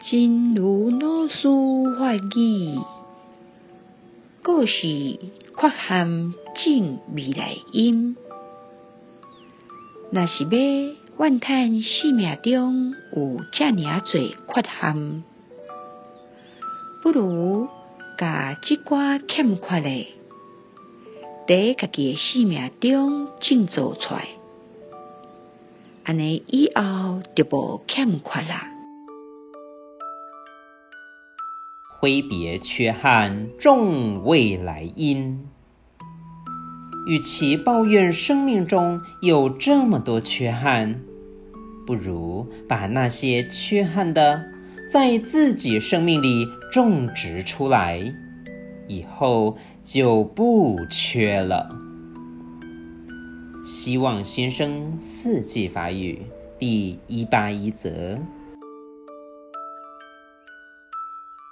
真如老师法语，故事缺憾证未来因。若是要怨叹生命中有遮尔啊多缺憾，不如甲即寡欠缺的，伫家己的生命中净做出来，安尼以后就无欠缺啦。挥别缺憾，种未来因。与其抱怨生命中有这么多缺憾，不如把那些缺憾的在自己生命里种植出来，以后就不缺了。希望新生四季法语第一八一则。